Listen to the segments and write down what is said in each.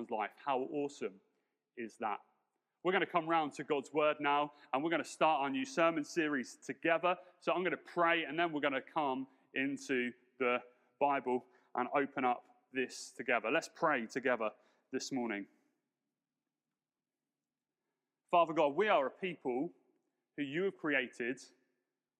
someone's life. How awesome is that? We're going to come round to God's word now, and we're going to start our new sermon series together. So I'm going to pray, and then we're going to come into the Bible and open up this together. Let's pray together this morning. Father God, we are a people who you have created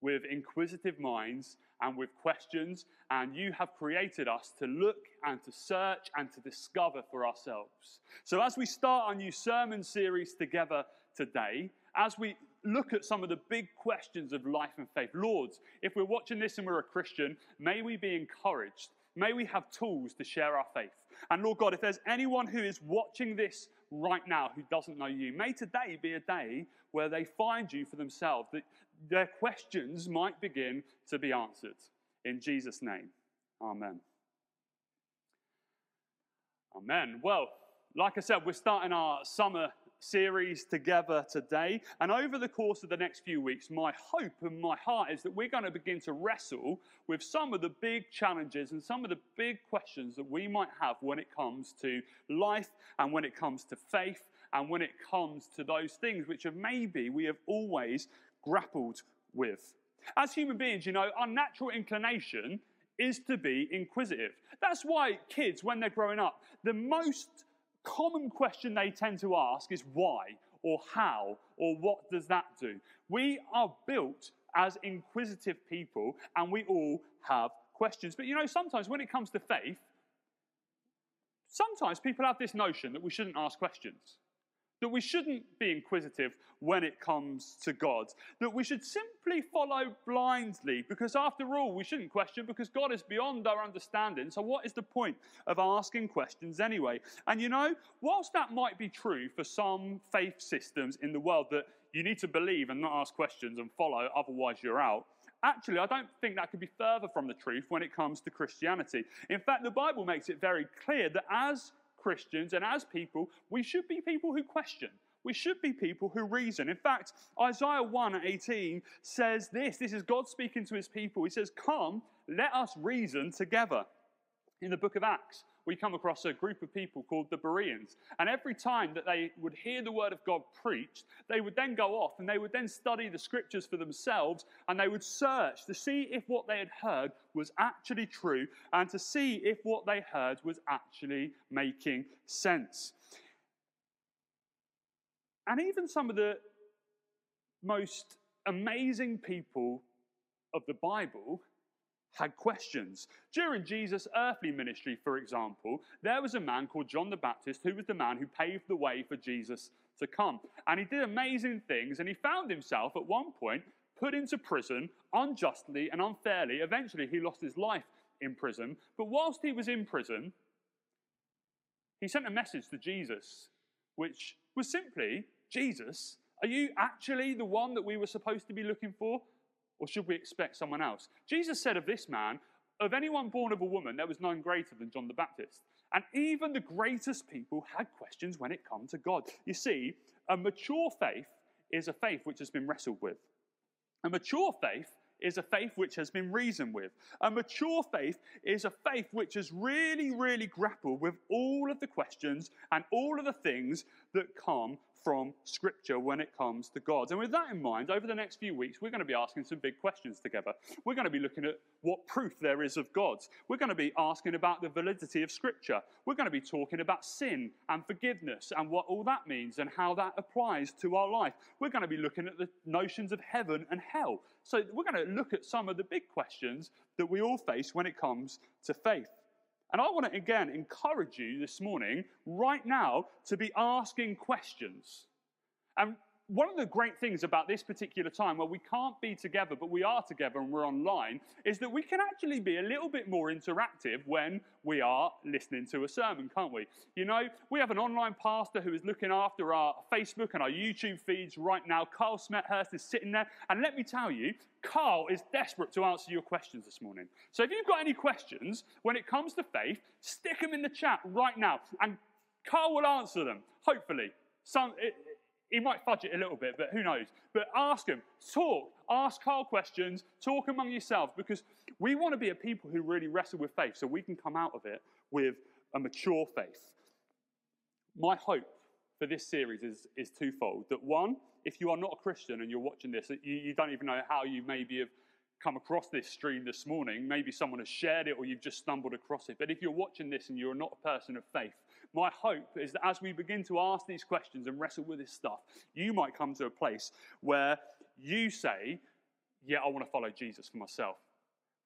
with inquisitive minds and with questions, and you have created us to look and to search and to discover for ourselves. So, as we start our new sermon series together today, as we look at some of the big questions of life and faith, Lord, if we're watching this and we're a Christian, may we be encouraged. May we have tools to share our faith. And Lord God, if there's anyone who is watching this right now who doesn't know you, may today be a day where they find you for themselves, that their questions might begin to be answered. In Jesus' name, amen. Amen. Well, like I said, we're starting our summer series together today. And over the course of the next few weeks, my hope and my heart is that we're going to begin to wrestle with some of the big challenges and some of the big questions that we might have when it comes to life and when it comes to faith and when it comes to those things which have maybe we have always grappled with. As human beings, you know, our natural inclination is to be inquisitive. That's why kids, when they're growing up, the most common question they tend to ask is why or how or what does that do? We are built as inquisitive people and we all have questions. But you know, sometimes when it comes to faith, sometimes people have this notion that we shouldn't ask questions that we shouldn't be inquisitive when it comes to God, that we should simply follow blindly, because after all, we shouldn't question because God is beyond our understanding. So, what is the point of asking questions anyway? And you know, whilst that might be true for some faith systems in the world that you need to believe and not ask questions and follow, otherwise, you're out. Actually, I don't think that could be further from the truth when it comes to Christianity. In fact, the Bible makes it very clear that as Christians and as people, we should be people who question. We should be people who reason. In fact, Isaiah 1 18 says this this is God speaking to his people. He says, Come, let us reason together. In the book of Acts, we come across a group of people called the Bereans. And every time that they would hear the word of God preached, they would then go off and they would then study the scriptures for themselves and they would search to see if what they had heard was actually true and to see if what they heard was actually making sense. And even some of the most amazing people of the Bible had questions. During Jesus' earthly ministry, for example, there was a man called John the Baptist who was the man who paved the way for Jesus to come. And he did amazing things, and he found himself at one point put into prison unjustly and unfairly. Eventually, he lost his life in prison. But whilst he was in prison, he sent a message to Jesus, which was simply Jesus, are you actually the one that we were supposed to be looking for? Or should we expect someone else? Jesus said of this man, of anyone born of a woman, there was none greater than John the Baptist. And even the greatest people had questions when it comes to God. You see, a mature faith is a faith which has been wrestled with. A mature faith is a faith which has been reasoned with. A mature faith is a faith which has really, really grappled with all of the questions and all of the things that come from Scripture when it comes to God. And with that in mind, over the next few weeks, we're going to be asking some big questions together. We're going to be looking at what proof there is of God. We're going to be asking about the validity of Scripture. We're going to be talking about sin and forgiveness and what all that means and how that applies to our life. We're going to be looking at the notions of heaven and hell. So we're going to look at some of the big questions that we all face when it comes to faith. And I want to again encourage you this morning, right now, to be asking questions. And one of the great things about this particular time where we can't be together, but we are together and we're online, is that we can actually be a little bit more interactive when we are listening to a sermon, can't we? You know, we have an online pastor who is looking after our Facebook and our YouTube feeds right now. Carl Smethurst is sitting there. And let me tell you, Carl is desperate to answer your questions this morning. So if you've got any questions when it comes to faith, stick them in the chat right now. And Carl will answer them, hopefully. Some, he might fudge it a little bit, but who knows? But ask him, talk, ask Carl questions, talk among yourselves, because we want to be a people who really wrestle with faith so we can come out of it with a mature faith. my hope for this series is, is twofold. That one, if you are not a Christian and you're watching this, you, you don't even know how you maybe have come across this stream this morning. Maybe someone has shared it or you've just stumbled across it. But if you're watching this and you're not a person of faith, my hope is that as we begin to ask these questions and wrestle with this stuff, you might come to a place where you say, Yeah, I want to follow Jesus for myself.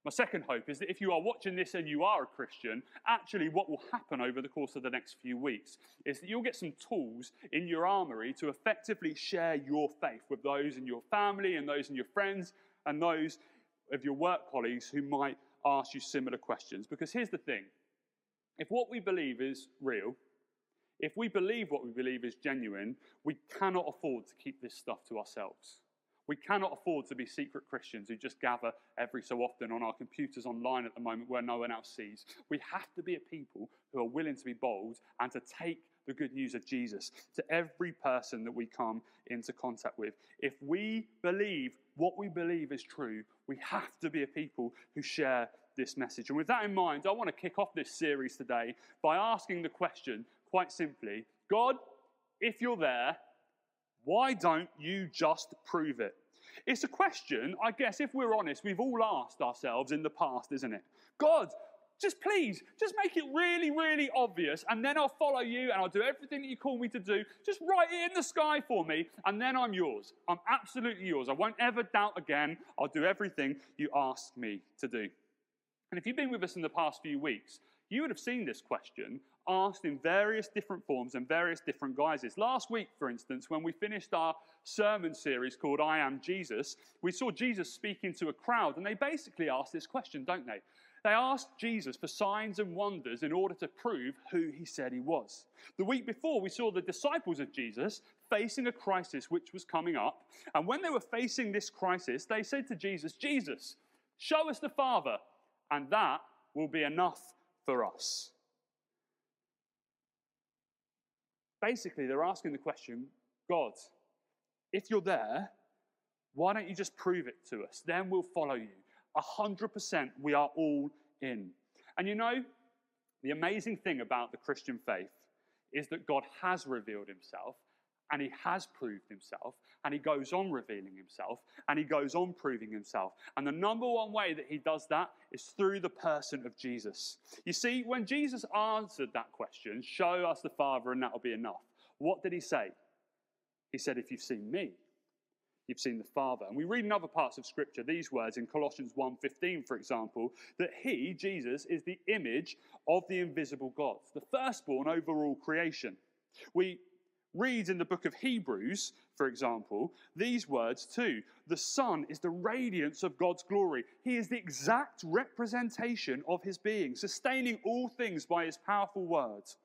My second hope is that if you are watching this and you are a Christian, actually, what will happen over the course of the next few weeks is that you'll get some tools in your armory to effectively share your faith with those in your family and those in your friends and those of your work colleagues who might ask you similar questions. Because here's the thing if what we believe is real, if we believe what we believe is genuine, we cannot afford to keep this stuff to ourselves. We cannot afford to be secret Christians who just gather every so often on our computers online at the moment where no one else sees. We have to be a people who are willing to be bold and to take the good news of Jesus to every person that we come into contact with. If we believe what we believe is true, we have to be a people who share this message. And with that in mind, I want to kick off this series today by asking the question quite simply God, if you're there, why don't you just prove it? It's a question, I guess, if we're honest, we've all asked ourselves in the past, isn't it? God, just please, just make it really, really obvious, and then I'll follow you and I'll do everything that you call me to do. Just write it in the sky for me, and then I'm yours. I'm absolutely yours. I won't ever doubt again. I'll do everything you ask me to do. And if you've been with us in the past few weeks, you would have seen this question asked in various different forms and various different guises. Last week, for instance, when we finished our sermon series called I Am Jesus, we saw Jesus speaking to a crowd, and they basically asked this question, don't they? They asked Jesus for signs and wonders in order to prove who he said he was. The week before, we saw the disciples of Jesus facing a crisis which was coming up. And when they were facing this crisis, they said to Jesus, Jesus, show us the Father, and that will be enough for us. basically, they're asking the question God, if you're there, why don't you just prove it to us? Then we'll follow you. 100% we are all in. And you know, the amazing thing about the Christian faith is that God has revealed himself and he has proved himself and he goes on revealing himself and he goes on proving himself. And the number one way that he does that is through the person of Jesus. You see, when Jesus answered that question, show us the Father and that'll be enough, what did he say? He said, If you've seen me, you've seen the Father. And we read in other parts of Scripture these words in Colossians 1:15, for example, that He, Jesus, is the image of the invisible God, the firstborn over all creation. We reads in the book of Hebrews, for example, these words too The Son is the radiance of God's glory. He is the exact representation of his being, sustaining all things by his powerful words.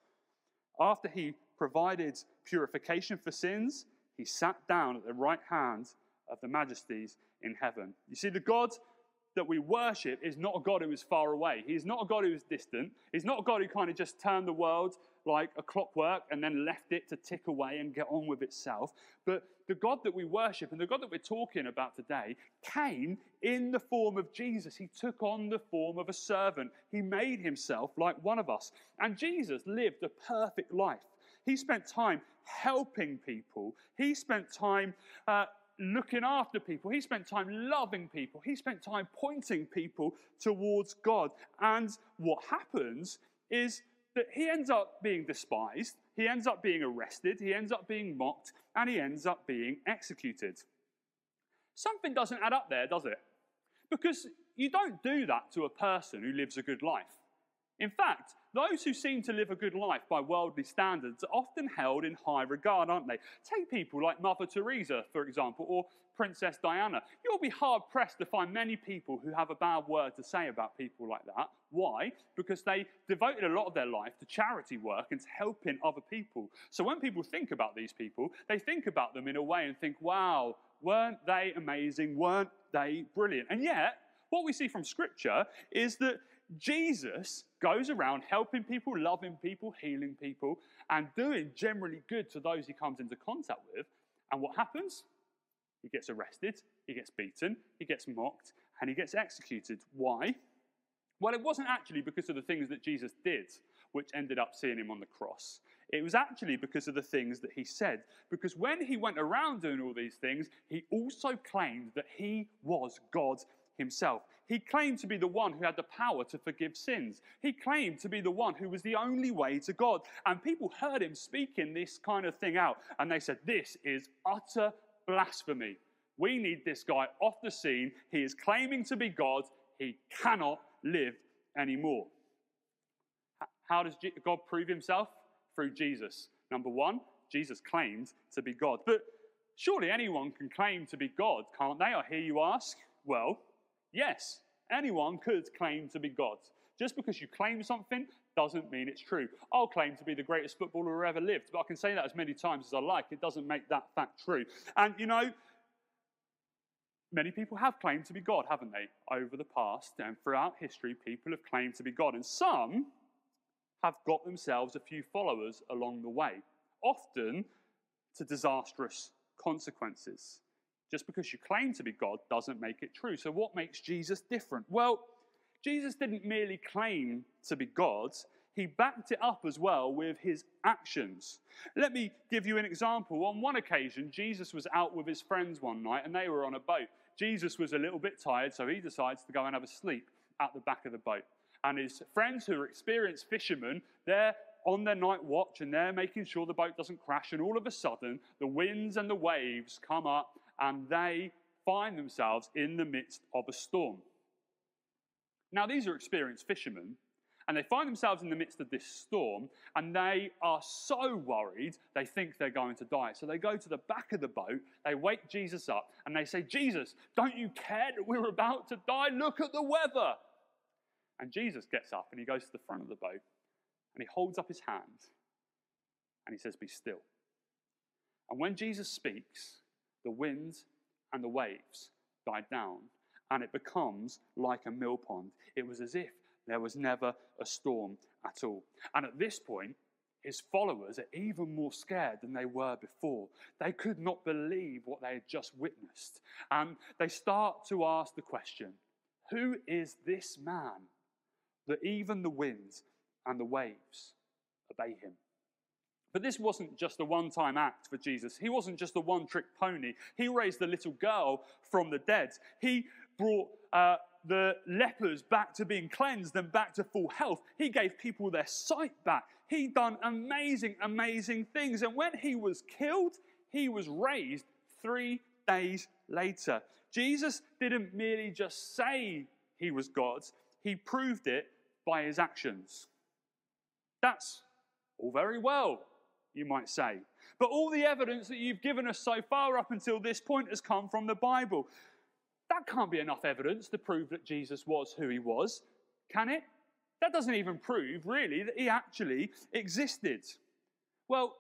After he provided purification for sins, he sat down at the right hand of the majesties in heaven. You see, the God that we worship is not a God who is far away. He's not a God who is distant. He's not a God who kind of just turned the world like a clockwork and then left it to tick away and get on with itself. But the God that we worship and the God that we're talking about today came in the form of Jesus. He took on the form of a servant. He made himself like one of us. And Jesus lived a perfect life. He spent time helping people. He spent time uh, looking after people. He spent time loving people. He spent time pointing people towards God. And what happens is that he ends up being despised, he ends up being arrested, he ends up being mocked, and he ends up being executed. Something doesn't add up there, does it? Because you don't do that to a person who lives a good life. In fact, those who seem to live a good life by worldly standards are often held in high regard, aren't they? Take people like Mother Teresa, for example, or Princess Diana. You'll be hard pressed to find many people who have a bad word to say about people like that. Why? Because they devoted a lot of their life to charity work and to helping other people. So when people think about these people, they think about them in a way and think, wow, weren't they amazing? Weren't they brilliant? And yet, what we see from Scripture is that Jesus goes around helping people, loving people, healing people, and doing generally good to those he comes into contact with. And what happens? He gets arrested, he gets beaten, he gets mocked, and he gets executed. Why? Well, it wasn't actually because of the things that Jesus did which ended up seeing him on the cross. It was actually because of the things that he said. Because when he went around doing all these things, he also claimed that he was God himself. He claimed to be the one who had the power to forgive sins. He claimed to be the one who was the only way to God. And people heard him speaking this kind of thing out, and they said, This is utter blasphemy. We need this guy off the scene. He is claiming to be God. He cannot live anymore. How does God prove himself? Through Jesus. Number one, Jesus claimed to be God. But surely anyone can claim to be God, can't they? I hear you ask. Well, yes, anyone could claim to be God. Just because you claim something doesn't mean it's true. I'll claim to be the greatest footballer who ever lived, but I can say that as many times as I like. It doesn't make that fact true. And you know, many people have claimed to be God, haven't they? Over the past and throughout history, people have claimed to be God. And some have got themselves a few followers along the way, often to disastrous consequences. Just because you claim to be God doesn't make it true. So, what makes Jesus different? Well, Jesus didn't merely claim to be God, he backed it up as well with his actions. Let me give you an example. On one occasion, Jesus was out with his friends one night and they were on a boat. Jesus was a little bit tired, so he decides to go and have a sleep at the back of the boat. And his friends, who are experienced fishermen, they're on their night watch and they're making sure the boat doesn't crash. And all of a sudden, the winds and the waves come up and they find themselves in the midst of a storm. Now, these are experienced fishermen, and they find themselves in the midst of this storm, and they are so worried they think they're going to die. So they go to the back of the boat, they wake Jesus up, and they say, Jesus, don't you care that we're about to die? Look at the weather. And Jesus gets up and he goes to the front of the boat and he holds up his hand and he says, Be still. And when Jesus speaks, the winds and the waves died down and it becomes like a mill pond. It was as if there was never a storm at all. And at this point, his followers are even more scared than they were before. They could not believe what they had just witnessed. And they start to ask the question Who is this man that even the winds and the waves obey him? But this wasn't just a one time act for Jesus. He wasn't just a one trick pony. He raised the little girl from the dead. He brought uh, the lepers back to being cleansed and back to full health. He gave people their sight back. He done amazing, amazing things. And when he was killed, he was raised three days later. Jesus didn't merely just say he was God, he proved it by his actions. That's all very well, you might say. But all the evidence that you've given us so far up until this point has come from the Bible. That can't be enough evidence to prove that Jesus was who he was, can it? That doesn't even prove, really, that he actually existed. Well,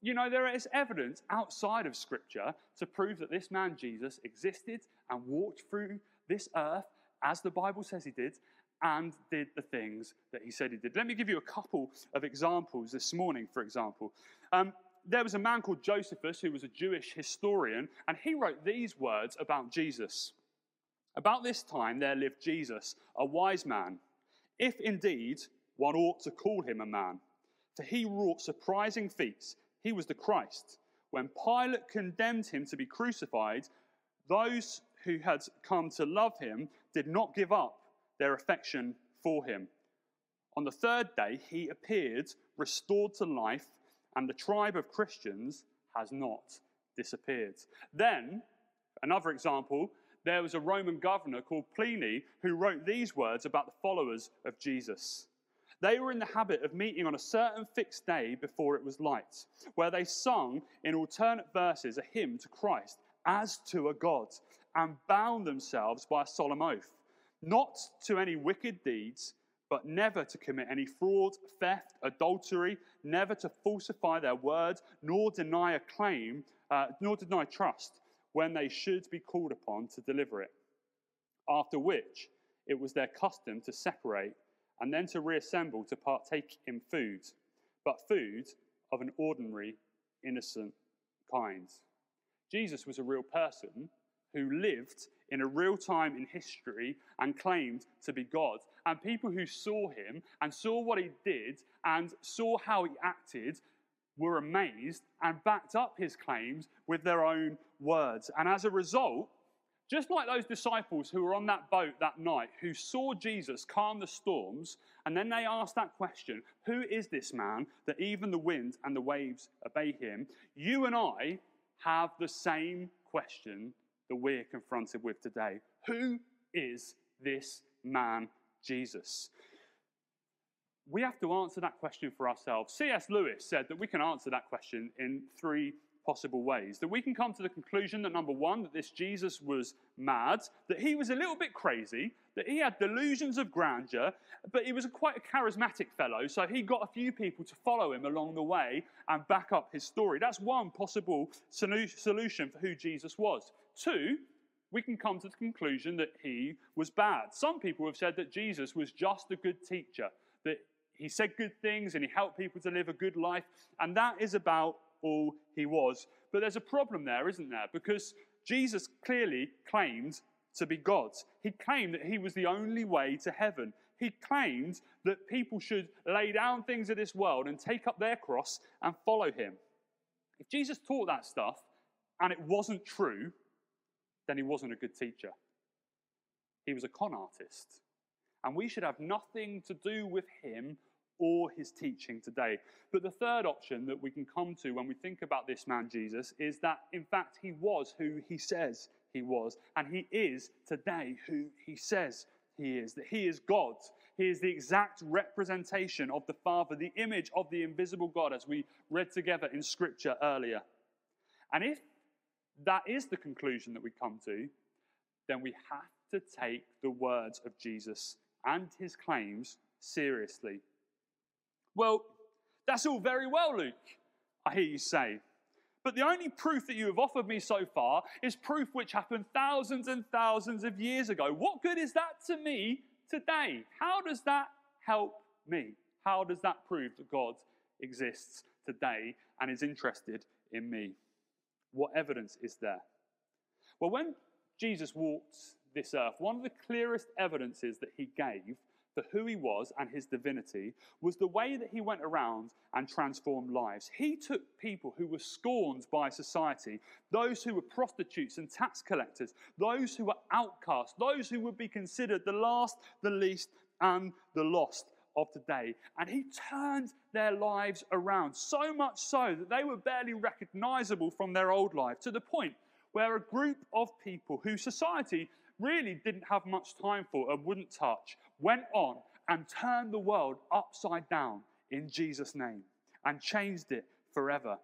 you know, there is evidence outside of Scripture to prove that this man Jesus existed and walked through this earth as the Bible says he did and did the things that he said he did. Let me give you a couple of examples this morning, for example. Um, there was a man called Josephus who was a Jewish historian, and he wrote these words about Jesus. About this time there lived Jesus, a wise man, if indeed one ought to call him a man. For he wrought surprising feats. He was the Christ. When Pilate condemned him to be crucified, those who had come to love him did not give up their affection for him. On the third day, he appeared, restored to life, and the tribe of Christians has not disappeared. Then, another example, there was a Roman governor called Pliny who wrote these words about the followers of Jesus. They were in the habit of meeting on a certain fixed day before it was light, where they sung in alternate verses a hymn to Christ as to a God, and bound themselves by a solemn oath, not to any wicked deeds, but never to commit any fraud, theft, adultery, never to falsify their word, nor deny a claim, uh, nor deny trust when they should be called upon to deliver it. After which, it was their custom to separate and then to reassemble to partake in food, but food of an ordinary, innocent kind. Jesus was a real person who lived in a real time in history and claimed to be God. And people who saw him and saw what he did and saw how he acted were amazed and backed up his claims with their own words. And as a result, just like those disciples who were on that boat that night, who saw Jesus calm the storms, and then they asked that question Who is this man that even the wind and the waves obey him? You and I have the same question that we're confronted with today. Who is this man, Jesus? We have to answer that question for ourselves. C.S. Lewis said that we can answer that question in three possible ways. That we can come to the conclusion that number one, that this Jesus was mad, that he was a little bit crazy, that he had delusions of grandeur, but he was a quite a charismatic fellow, so he got a few people to follow him along the way and back up his story. That's one possible solution for who Jesus was. Two, we can come to the conclusion that he was bad. Some people have said that Jesus was just a good teacher, that he said good things and he helped people to live a good life, and that is about all he was. But there's a problem there, isn't there? Because Jesus clearly claimed to be God. He claimed that he was the only way to heaven. He claimed that people should lay down things of this world and take up their cross and follow him. If Jesus taught that stuff and it wasn't true, then he wasn't a good teacher. He was a con artist. And we should have nothing to do with him or his teaching today. But the third option that we can come to when we think about this man Jesus is that, in fact, he was who he says he was, and he is today who he says he is, that he is God. He is the exact representation of the Father, the image of the invisible God, as we read together in Scripture earlier. And if that is the conclusion that we come to, then we have to take the words of Jesus and his claims seriously. Well, that's all very well, Luke, I hear you say. But the only proof that you have offered me so far is proof which happened thousands and thousands of years ago. What good is that to me today? How does that help me? How does that prove that God exists today and is interested in me? What evidence is there? Well, when Jesus walked this earth, one of the clearest evidences that he gave for who he was and his divinity was the way that he went around and transformed lives. He took people who were scorned by society, those who were prostitutes and tax collectors, those who were outcasts, those who would be considered the last, the least, and the lost of today. And he turned their lives around, so much so that they were barely recognizable from their old life, to the point where a group of people who society really didn't have much time for and wouldn't touch, went on and turned the world upside down in Jesus' name and changed it forever.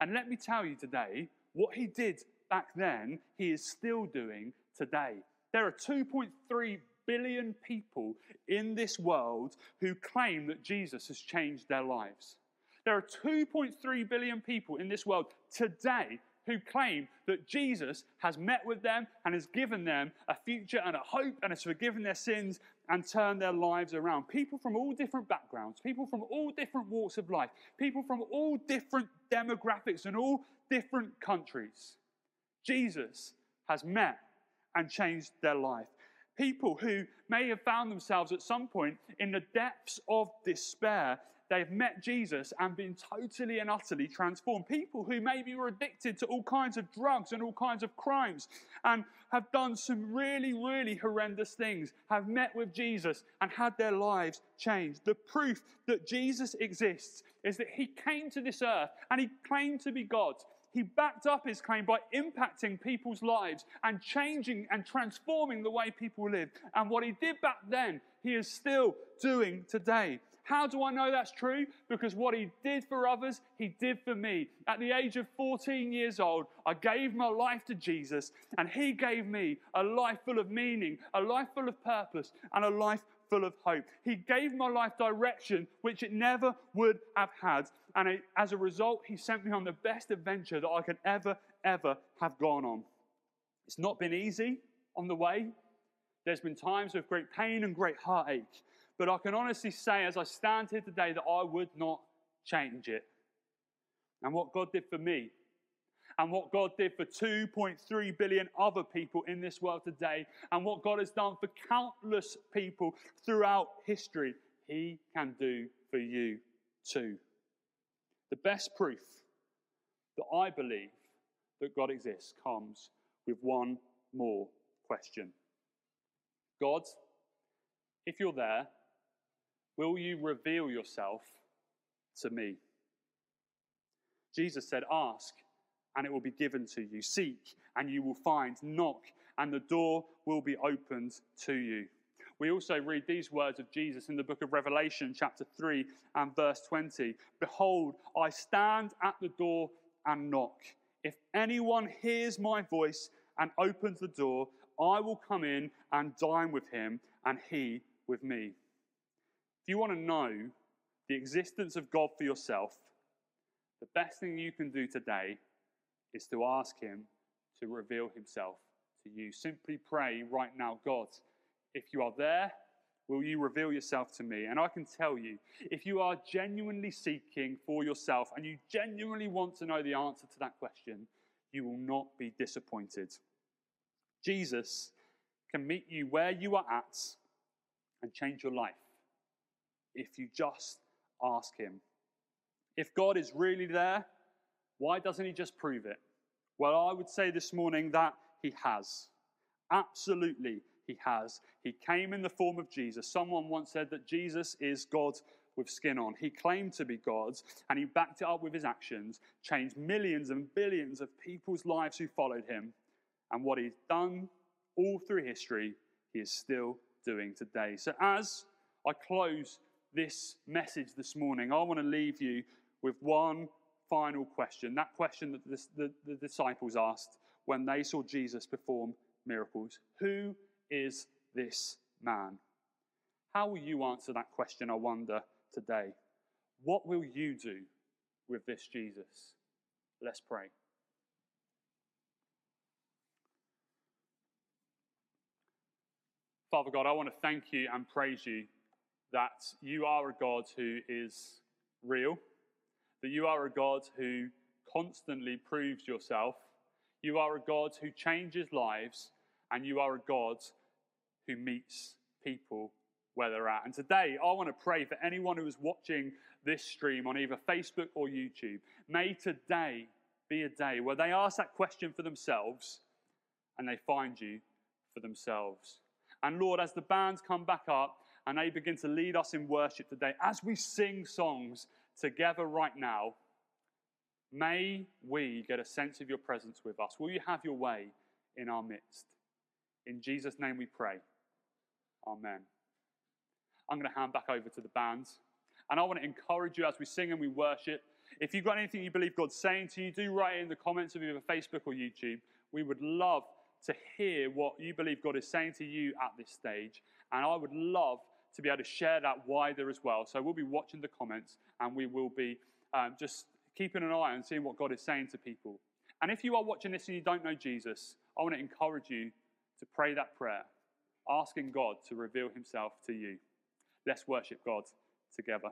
And let me tell you today, what he did back then, he is still doing today. There are 2.3 billion people in this world who claim that Jesus has changed their lives. There are 2.3 billion people in this world today who claim that Jesus has met with them and has given them a future and a hope and has forgiven their sins and turned their lives around. People from all different backgrounds, people from all different walks of life, people from all different demographics and all different countries. Jesus has met and changed their life. People who may have found themselves at some point in the depths of despair they've met Jesus and been totally and utterly transformed. People who maybe were addicted to all kinds of drugs and all kinds of crimes and have done some really, really horrendous things, have met with Jesus and had their lives changed. The proof that Jesus exists is that he came to this earth and he claimed to be God. He backed up his claim by impacting people's lives and changing and transforming the way people live. And what he did back then, he is still doing today. How do I know that's true? Because what he did for others, he did for me. At the age of 14 years old, I gave my life to Jesus, and he gave me a life full of meaning, a life full of purpose, and a life full of hope. He gave my life direction, which it never would have had. And as a result, he sent me on the best adventure that I could ever, ever have gone on. It's not been easy on the way. There's been times of great pain and great heartache. But I can honestly say, as I stand here today, that I would not change it. And what God did for me, and what God did for 2.3 billion other people in this world today, and what God has done for countless people throughout history, He can do for you too. The best proof that I believe that God exists comes with one more question God, if you're there, will you reveal yourself to me? Jesus said, Ask, and it will be given to you. Seek, and you will find. Knock, and the door will be opened to you. We also read these words of Jesus in the book of Revelation, chapter 3 and verse 20 Behold, I stand at the door and knock. If anyone hears my voice and opens the door, I will come in and dine with him, and he with me. If you want to know the existence of God for yourself, the best thing you can do today is to ask Him to reveal Himself to you. Simply pray right now, God, if you are there, will you reveal yourself to me? And I can tell you, if you are genuinely seeking for yourself and you genuinely want to know the answer to that question, you will not be disappointed. Jesus can meet you where you are at and change your life if you just ask Him. If God is really there, why doesn't He just prove it? Well, I would say this morning that He has. Absolutely, He has. He came in the form of Jesus. Someone once said that Jesus is God with skin on. He claimed to be God and he backed it up with his actions, changed millions and billions of people's lives who followed him. And what he's done all through history, he is still doing today. So, as I close this message this morning, I want to leave you with one final question. That question that the, the, the disciples asked when they saw Jesus perform miracles Who is this man? How will you answer that question, I wonder, today? What will you do with this Jesus? Let's pray. Father God, I want to thank you and praise you that you are a God who is real, that you are a God who constantly proves yourself, you are a God who changes lives, and you are a God who meets people where they're at. And today, I want to pray for anyone who is watching this stream on either Facebook or YouTube. May today be a day where they ask that question for themselves and they find you for themselves. And Lord, as the bands come back up, and they begin to lead us in worship today. As we sing songs together right now, may we get a sense of your presence with us. Will you have your way in our midst? In Jesus' name we pray. Amen. I'm going to hand back over to the bands. And I want to encourage you as we sing and we worship. If you've got anything you believe God's saying to you, do write it in the comments of either Facebook or YouTube. We would love to hear what you believe God is saying to you at this stage. And I would love to be able to share that wider as well. So we'll be watching the comments and we will be um, just keeping an eye on seeing what God is saying to people. And if you are watching this and you don't know Jesus, I want to encourage you to pray that prayer, asking God to reveal himself to you. Let's worship God together.